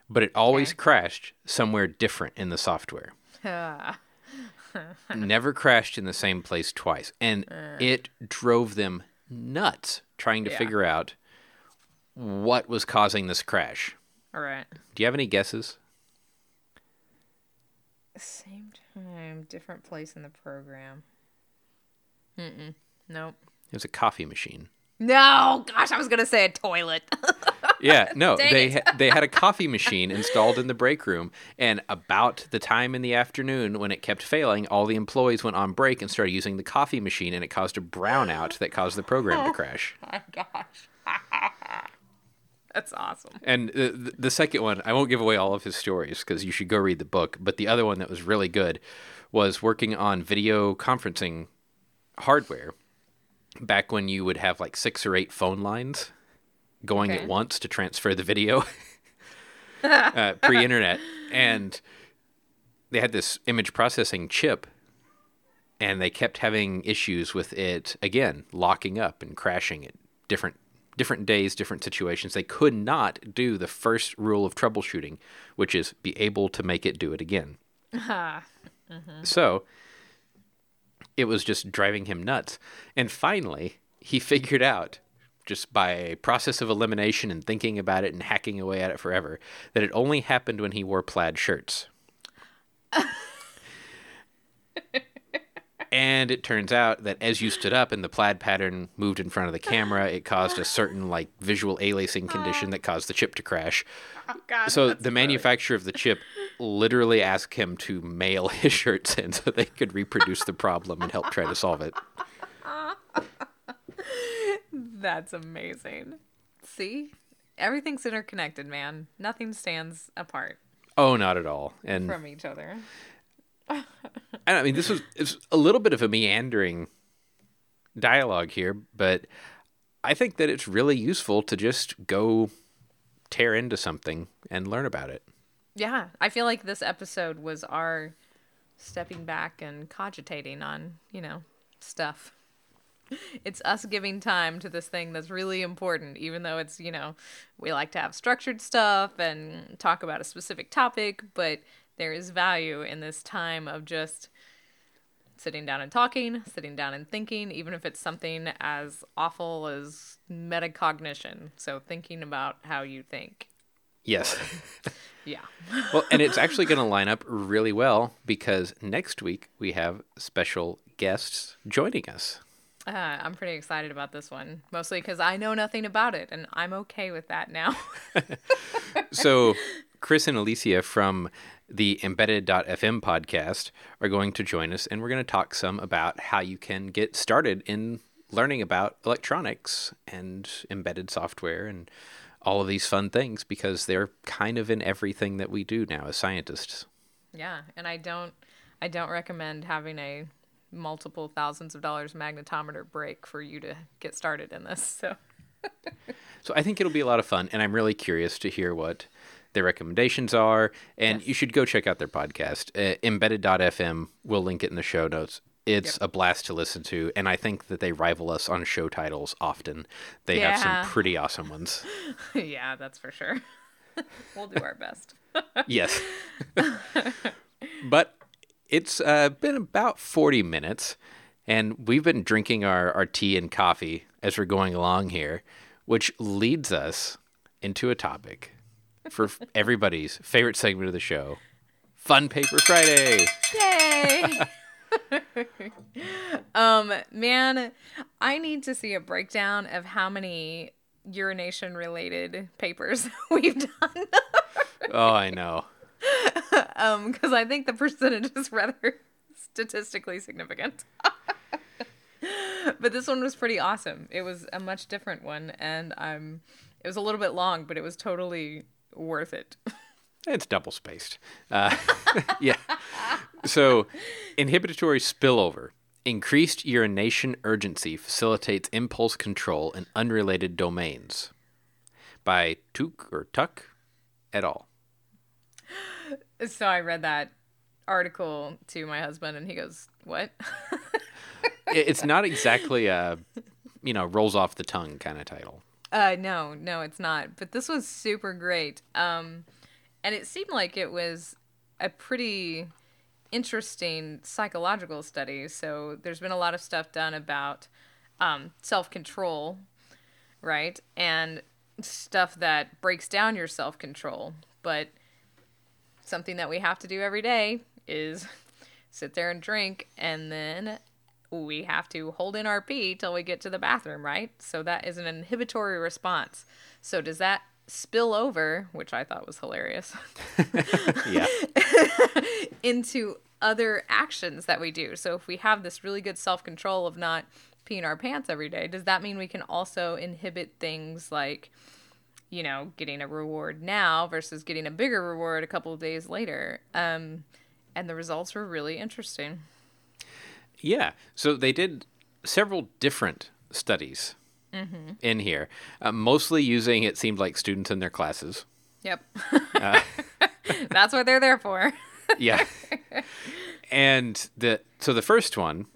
Speaker 2: But it always okay. crashed somewhere different in the software. Never crashed in the same place twice. And uh. it drove them nuts trying to yeah. figure out what was causing this crash.
Speaker 1: All right.
Speaker 2: Do you have any guesses?
Speaker 1: Same time, different place in the program. Mm-mm. Nope.
Speaker 2: It was a coffee machine.
Speaker 1: No, gosh, I was gonna say a toilet.
Speaker 2: yeah, no, Dang they ha- they had a coffee machine installed in the break room, and about the time in the afternoon when it kept failing, all the employees went on break and started using the coffee machine, and it caused a brownout that caused the program to crash.
Speaker 1: Oh my gosh. That's awesome.
Speaker 2: And the, the second one, I won't give away all of his stories because you should go read the book. But the other one that was really good was working on video conferencing hardware back when you would have like six or eight phone lines going okay. at once to transfer the video uh, pre internet. And they had this image processing chip and they kept having issues with it again locking up and crashing at different different days, different situations. They could not do the first rule of troubleshooting, which is be able to make it do it again. mm-hmm. So it was just driving him nuts. And finally, he figured out, just by a process of elimination and thinking about it and hacking away at it forever, that it only happened when he wore plaid shirts. And it turns out that as you stood up and the plaid pattern moved in front of the camera, it caused a certain like visual aliasing condition that caused the chip to crash. Oh, God, so the manufacturer of the chip literally asked him to mail his shirts in so they could reproduce the problem and help try to solve it.
Speaker 1: That's amazing. See? Everything's interconnected, man. Nothing stands apart.
Speaker 2: Oh, not at all. And
Speaker 1: from each other.
Speaker 2: I mean, this was it's a little bit of a meandering dialogue here, but I think that it's really useful to just go tear into something and learn about it.
Speaker 1: Yeah, I feel like this episode was our stepping back and cogitating on, you know, stuff. It's us giving time to this thing that's really important, even though it's, you know, we like to have structured stuff and talk about a specific topic, but there is value in this time of just sitting down and talking, sitting down and thinking, even if it's something as awful as metacognition. So, thinking about how you think.
Speaker 2: Yes.
Speaker 1: Yeah.
Speaker 2: well, and it's actually going to line up really well because next week we have special guests joining us.
Speaker 1: Uh, I'm pretty excited about this one, mostly because I know nothing about it, and I'm okay with that now.
Speaker 2: so, Chris and Elecia from the Embedded.fm podcast are going to join us, and we're going to talk some about how you can get started in learning about electronics and embedded software and all of these fun things because they're kind of in everything that we do now as scientists.
Speaker 1: Yeah, and I don't I don't recommend having a multiple thousands of dollars magnetometer break for you to get started in this. So
Speaker 2: So I think it'll be a lot of fun and I'm really curious to hear what their recommendations are and yes. you should go check out their podcast. Uh, embedded.fm we'll link it in the show notes it's yep. a blast to listen to and i think that they rival us on show titles often they yeah. have some pretty awesome ones
Speaker 1: yeah that's for sure we'll do our best
Speaker 2: yes but it's uh, been about 40 minutes and we've been drinking our, our tea and coffee as we're going along here which leads us into a topic for everybody's favorite segment of the show fun paper friday
Speaker 1: yay um, man, I need to see a breakdown of how many urination related papers we've done.
Speaker 2: oh, I know.
Speaker 1: um, because I think the percentage is rather statistically significant. but this one was pretty awesome. It was a much different one, and um, it was a little bit long, but it was totally worth it.
Speaker 2: It's double spaced. Uh, yeah. So, inhibitory spillover. Increased urination urgency facilitates impulse control in unrelated domains. By Tuck or Tuck et al.
Speaker 1: So I read that article to my husband, and he goes, "What?"
Speaker 2: it's not exactly a, you know, rolls off the tongue kind of title.
Speaker 1: Uh, no, no, it's not. But this was super great. Um, and it seemed like it was a pretty interesting psychological study. So there's been a lot of stuff done about um, self control, right? And stuff that breaks down your self control. But something that we have to do every day is sit there and drink, and then we have to hold in our pee till we get to the bathroom, right? So that is an inhibitory response. So does that spill over, which I thought was hilarious. yeah. into other actions that we do. So if we have this really good self-control of not peeing our pants every day, does that mean we can also inhibit things like you know, getting a reward now versus getting a bigger reward a couple of days later? Um and the results were really interesting.
Speaker 2: Yeah. So they did several different studies mm-hmm. in here, uh, mostly using it seemed like students in their classes.
Speaker 1: Yep. uh, That's what they're there for.
Speaker 2: yeah. And the so the first one,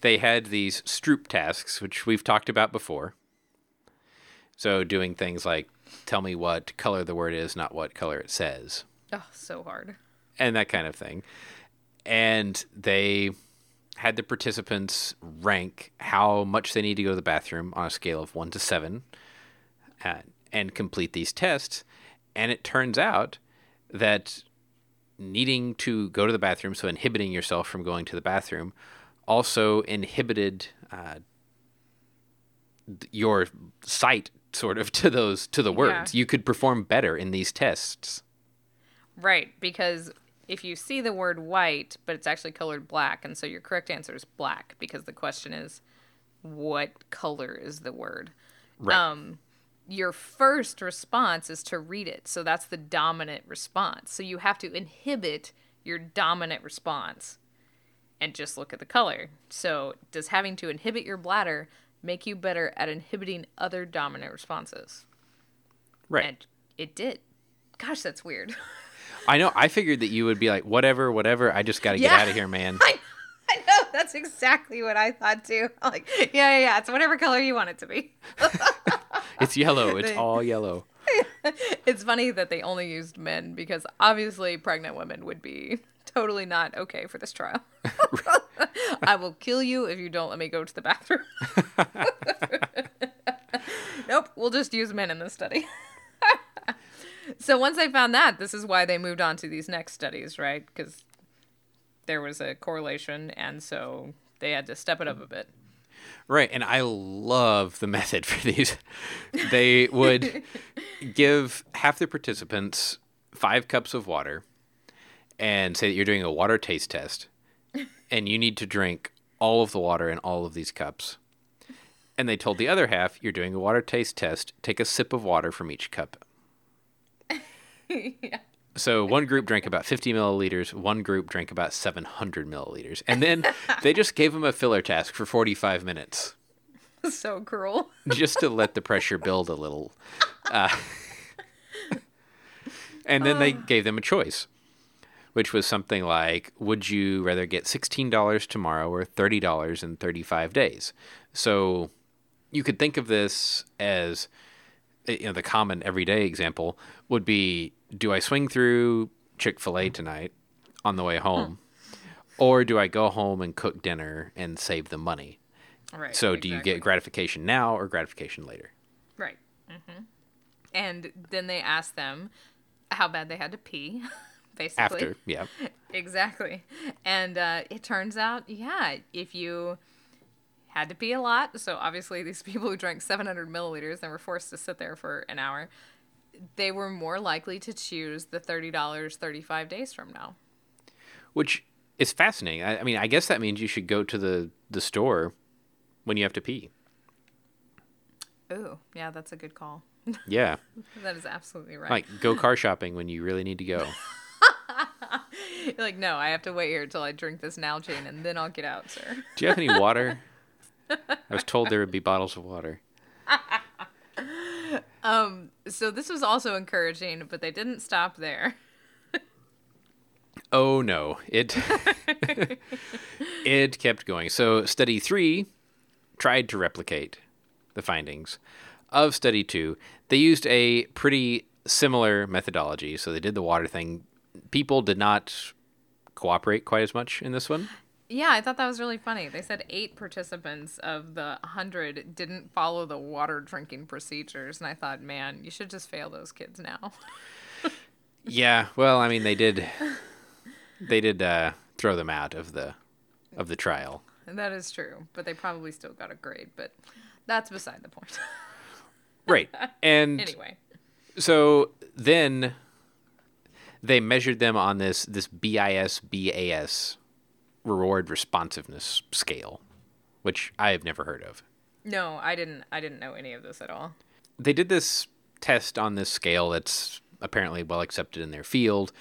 Speaker 2: they had these Stroop tasks, which we've talked about before. So doing things like tell me what color the word is, not what color it says.
Speaker 1: Oh, so hard.
Speaker 2: And that kind of thing. And they had the participants rank how much they need to go to the bathroom on a scale of one to seven uh, and complete these tests. And it turns out that needing to go to the bathroom, so inhibiting yourself from going to the bathroom, also inhibited uh, your sight sort of to those to the words. Yeah. You could perform better in these tests.
Speaker 1: Right, because if you see the word white, but it's actually colored black, and so your correct answer is black because the question is, what color is the word? Right. Um, your first response is to read it, so that's the dominant response. So you have to inhibit your dominant response and just look at the color. So does having to inhibit your bladder make you better at inhibiting other dominant responses?
Speaker 2: Right.
Speaker 1: And it did. Gosh, that's weird.
Speaker 2: I know. I figured that you would be like, whatever, whatever. I just got to get out of here, man.
Speaker 1: I, I know that's exactly what I thought too. I'm like, yeah, yeah, yeah, it's whatever color you want it to be.
Speaker 2: It's yellow. It's all yellow.
Speaker 1: it's funny that they only used men because obviously pregnant women would be totally not okay for this trial. I will kill you if you don't let me go to the bathroom. nope, we'll just use men in this study. So once they found that, this is why they moved on to these next studies, right? Because there was a correlation, and so they had to step it up a bit.
Speaker 2: Right, and I love the method for these. They would give half the participants five cups of water and say that you're doing a water taste test, and you need to drink all of the water in all of these cups. And they told the other half, you're doing a water taste test, take a sip of water from each cup.
Speaker 1: yeah.
Speaker 2: So one group drank about 50 milliliters, one group drank about 700 milliliters. And then they just gave them a filler task for 45 minutes.
Speaker 1: So cruel.
Speaker 2: just to let the pressure build a little. Uh, and then they gave them a choice, which was something like Would you rather get $16 tomorrow or $30 in 35 days? So you could think of this as you know the common everyday example would be do I swing through Chick-fil-A tonight on the way home or do I go home and cook dinner and save the money?
Speaker 1: Right.
Speaker 2: So do you get gratification now or gratification later?
Speaker 1: Right. hmm And then they asked them how bad they had to pee, basically.
Speaker 2: After, yeah.
Speaker 1: Exactly. And uh, it turns out, yeah, if you had to pee a lot, so obviously these people who drank 700 milliliters and were forced to sit there for an hour, they were more likely to choose the $30 35 days from now.
Speaker 2: Which is fascinating. I, I mean, I guess that means you should go to the, the store when you have to pee.
Speaker 1: Ooh, yeah, that's a good call.
Speaker 2: Yeah.
Speaker 1: that is absolutely right.
Speaker 2: like go car shopping when you really need to go.
Speaker 1: You're like, no, I have to wait here until I drink this Nalgene and then I'll get out, sir.
Speaker 2: Do you have any water? I was told there would be bottles of water.
Speaker 1: Um, So this was also encouraging, but they didn't stop there.
Speaker 2: Oh no, it it kept going. So study three tried to replicate the findings of study two. They used a pretty similar methodology. So they did the water thing. People did not cooperate quite as much in this one.
Speaker 1: Yeah, I thought that was really funny. They said eight participants of the 100 didn't follow the water drinking procedures. And I thought, man, you should just fail those kids now.
Speaker 2: Yeah, well, I mean, they did they did uh, throw them out of the of the trial.
Speaker 1: That is true. But they probably still got a grade. But that's beside the point.
Speaker 2: Right. And
Speaker 1: anyway.
Speaker 2: so then they measured them on this this BIS BAS reward responsiveness scale, which I have never heard of.
Speaker 1: No, I didn't I didn't know any of this at all.
Speaker 2: They did this test on this scale that's apparently well accepted in their field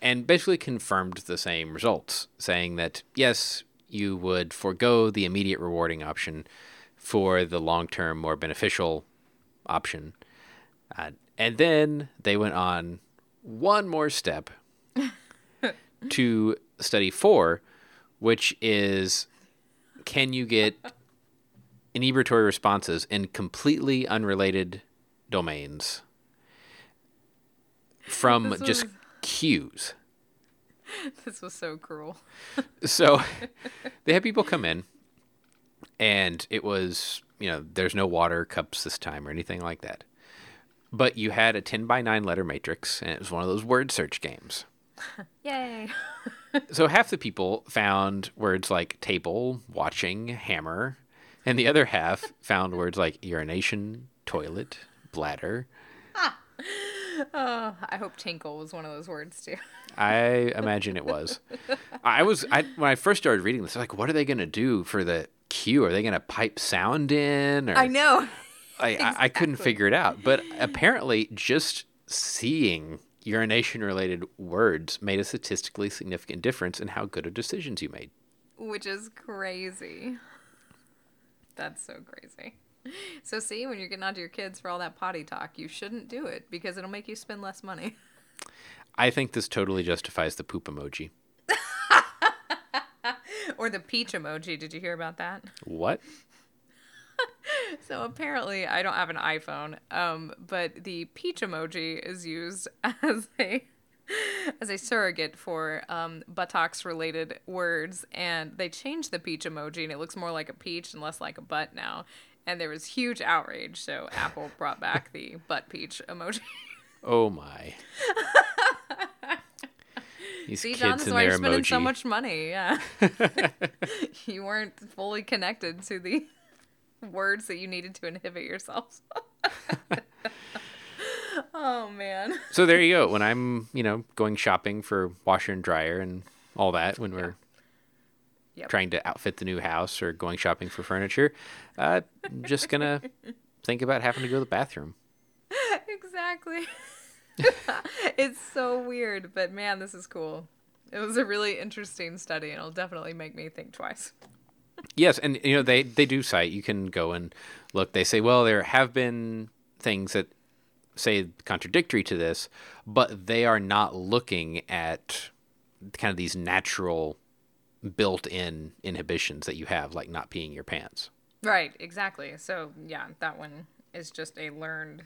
Speaker 2: and basically confirmed the same results, saying that yes, you would forego the immediate rewarding option for the long term, more beneficial option. Uh, and then they went on one more step to study four, which is can you get inebriatory responses in completely unrelated domains from
Speaker 1: This
Speaker 2: just
Speaker 1: was-
Speaker 2: cues?
Speaker 1: This was so cruel.
Speaker 2: So they had people come in, and it was, you know, there's no water cups this time or anything like that. But you had a 10 by 9 letter matrix, and it was one of those word search games.
Speaker 1: Yay.
Speaker 2: So half the people found words like table, watching, hammer, and the other half found words like urination, toilet, bladder.
Speaker 1: Oh, I hope tinkle was one of those words too.
Speaker 2: I imagine it was. I was I when I first started reading this, I was like, what are they going to do for the cue? Are they going to pipe sound in? Or
Speaker 1: I know.
Speaker 2: I, I, I couldn't figure it out. But apparently, just seeing urination related words made a statistically significant difference in how good of decisions you made.
Speaker 1: Which is crazy. That's so crazy. So see, when you're getting onto your kids for all that potty talk, you shouldn't do it because it'll make you spend less money.
Speaker 2: I think this totally justifies the poop emoji.
Speaker 1: or the peach emoji. Did you hear about that?
Speaker 2: What?
Speaker 1: So apparently, I don't have an iPhone, um, but the peach emoji is used as a as a surrogate for um, buttocks related words, and they changed the peach emoji, and it looks more like a peach and less like a butt now. And there was huge outrage, so Apple brought back the butt peach emoji.
Speaker 2: Oh my. These
Speaker 1: See, John, this is why you're spending so much money. Yeah, you weren't fully connected to the words that you needed to inhibit yourself. oh man.
Speaker 2: So there you go. When I'm, you know, going shopping for washer and dryer and all that, when we're
Speaker 1: Yep.
Speaker 2: trying to outfit the new house or going shopping for furniture, uh, I'm just gonna think about having to go to the bathroom.
Speaker 1: exactly. it's so weird, but man, this is cool. It was a really interesting study, and it'll definitely make me think twice.
Speaker 2: Yes, and you know they they do cite. You can go and look. They say, well, there have been things that say contradictory to this, but they are not looking at kind of these natural built-in inhibitions that you have, like not peeing your pants.
Speaker 1: Right, exactly. So, yeah, that one is just a learned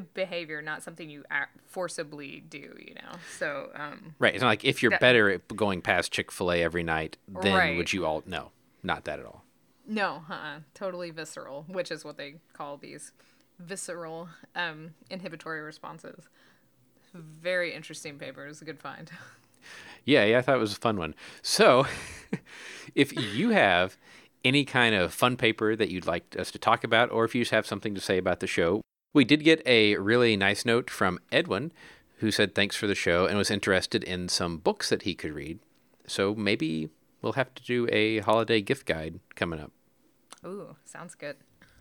Speaker 1: behavior, not something you forcibly do, you know? So, um,
Speaker 2: Right. It's not like if you're
Speaker 1: That-
Speaker 2: better at going past Chick Fil A every night, then
Speaker 1: Right.
Speaker 2: would you all? No, not that at all.
Speaker 1: no, uh-uh, totally visceral, which is what they call these visceral um, inhibitory responses. Very interesting paper. It was a good find.
Speaker 2: Yeah, yeah, I thought it was a fun one. So, if you have any kind of fun paper that you'd like us to talk about, or if you just have something to say about the show, we did get a really nice note from Edwin, who said thanks for the show and was interested in some books that he could read. So maybe we'll have to do a holiday gift guide coming up.
Speaker 1: Ooh, sounds good.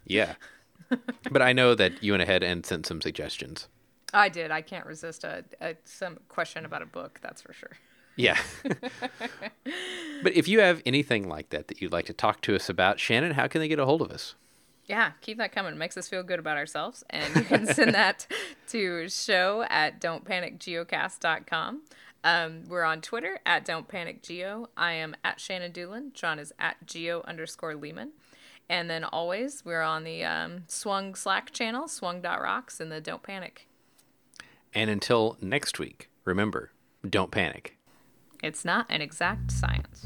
Speaker 2: Yeah. but I know that you went ahead and sent some suggestions.
Speaker 1: I did. I can't resist a, a some question about a book. That's for sure.
Speaker 2: Yeah. but if you have anything like that that you'd like to talk to us about, Shannon, how can they get a hold of us?
Speaker 1: Yeah, keep that coming. It makes us feel good about ourselves. And you can send that to show at don'tpanicgeocast.com. Um, we're on Twitter at Don't Panic Geo. I am at Shannon Dulin. John is at Geo underscore Leeman. And then always, we're on the um, Swung Slack channel, swung.rocks, and the Don't Panic.
Speaker 2: And until next week, remember, don't panic.
Speaker 1: It's not an exact science.